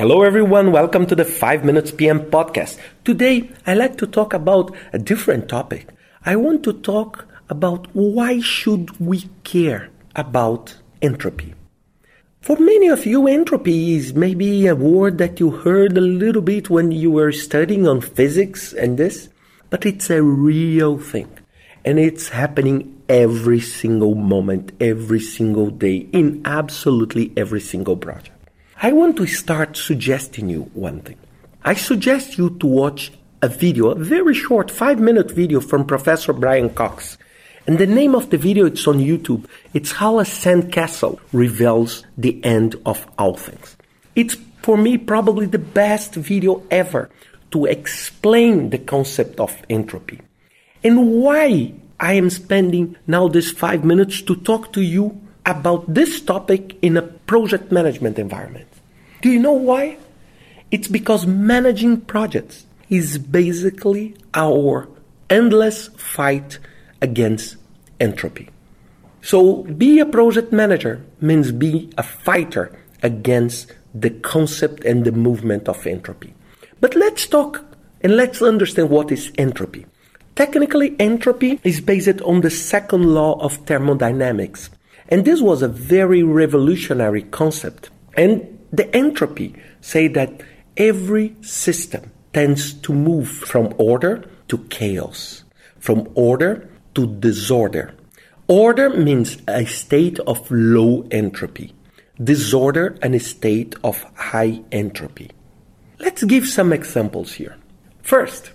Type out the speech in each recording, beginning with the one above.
Hello everyone, welcome to the 5 Minutes PM podcast. Today I like to talk about a different topic. I want to talk about why should we care about entropy. For many of you, entropy is maybe a word that you heard a little bit when you were studying on physics and this, but it's a real thing. And it's happening every single moment, every single day, in absolutely every single project. I want to start suggesting you one thing. I suggest you to watch a video, a very short five minute video from Professor Brian Cox. And the name of the video, it's on YouTube. It's how a sandcastle reveals the end of all things. It's for me probably the best video ever to explain the concept of entropy and why I am spending now these five minutes to talk to you about this topic in a project management environment. Do you know why? It's because managing projects is basically our endless fight against entropy. So, be a project manager means be a fighter against the concept and the movement of entropy. But let's talk and let's understand what is entropy. Technically, entropy is based on the second law of thermodynamics. And this was a very revolutionary concept. And the entropy say that every system tends to move from order to chaos, from order to disorder. Order means a state of low entropy, disorder, and a state of high entropy. Let's give some examples here. First,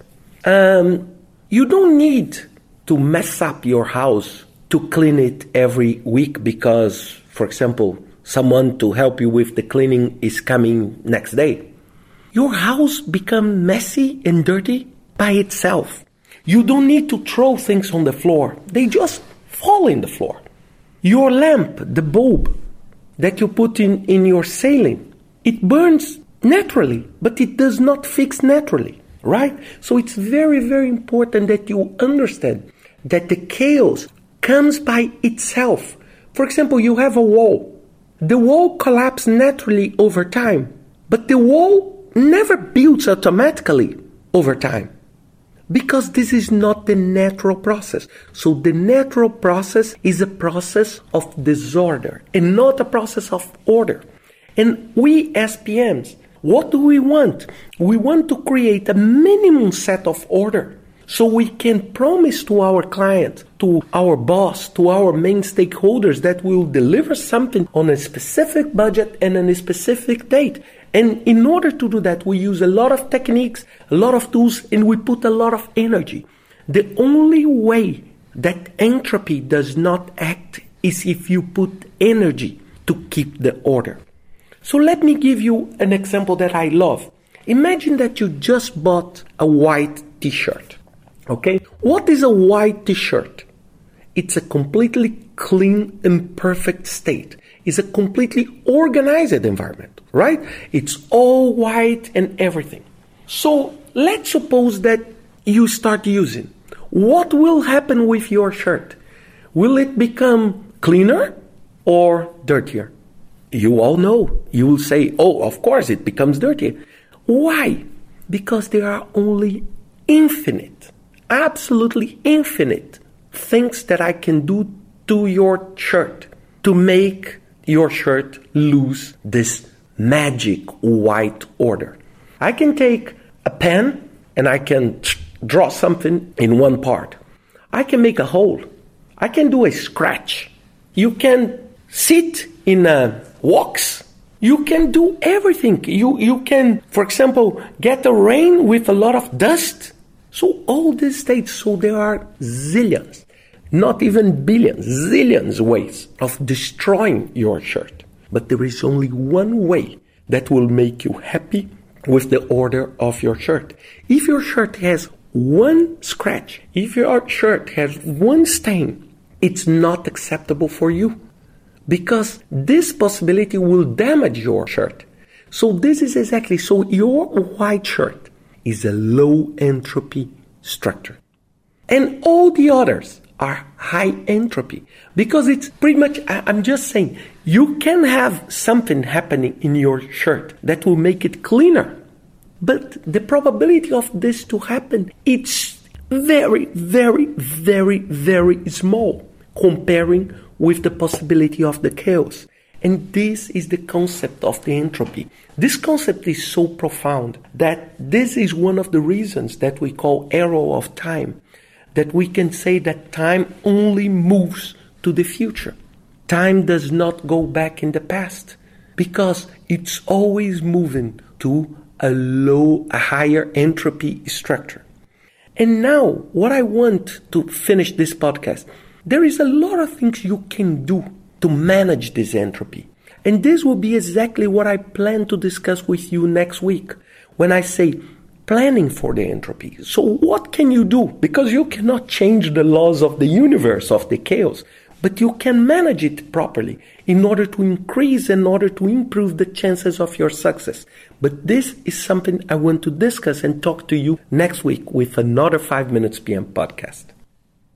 um, you don't need to mess up your house to clean it every week because, for example, someone to help you with the cleaning is coming next day. Your house become messy and dirty by itself. You don't need to throw things on the floor. They just fall in the floor. Your lamp, the bulb that you put in, in your ceiling, it burns naturally, but it does not fix naturally, right? So it's very, very important that you understand that the chaos comes by itself. For example, you have a wall the wall collapses naturally over time, but the wall never builds automatically over time because this is not the natural process. So the natural process is a process of disorder and not a process of order. And we as PMs, what do we want? We want to create a minimum set of order so we can promise to our client, to our boss, to our main stakeholders that we will deliver something on a specific budget and on a specific date. And in order to do that, we use a lot of techniques, a lot of tools, and we put a lot of energy. The only way that entropy does not act is if you put energy to keep the order. So let me give you an example that I love. Imagine that you just bought a white t shirt. Okay? What is a white t-shirt? It's a completely clean and perfect state. It's a completely organized environment, right? It's all white and everything. So let's suppose that you start using. What will happen with your shirt? Will it become cleaner or dirtier? You all know. You will say, oh, of course it becomes dirtier. Why? Because there are only infinite absolutely infinite things that I can do to your shirt to make your shirt lose this magic white order. I can take a pen and I can draw something in one part. I can make a hole. I can do a scratch. You can sit in a wax. You can do everything. You, you can, for example, get a rain with a lot of dust so all these states, so there are zillions, not even billions, zillions ways of destroying your shirt. But there is only one way that will make you happy with the order of your shirt. If your shirt has one scratch, if your shirt has one stain, it's not acceptable for you because this possibility will damage your shirt. So this is exactly so your white shirt is a low entropy structure. And all the others are high entropy because it's pretty much, I'm just saying, you can have something happening in your shirt that will make it cleaner. But the probability of this to happen, it's very, very, very, very small comparing with the possibility of the chaos. And this is the concept of the entropy. This concept is so profound that this is one of the reasons that we call arrow of time, that we can say that time only moves to the future. Time does not go back in the past because it's always moving to a low, a higher entropy structure. And now, what I want to finish this podcast, there is a lot of things you can do to manage this entropy. And this will be exactly what I plan to discuss with you next week when I say planning for the entropy. So, what can you do? Because you cannot change the laws of the universe, of the chaos, but you can manage it properly in order to increase, in order to improve the chances of your success. But this is something I want to discuss and talk to you next week with another 5 Minutes PM podcast.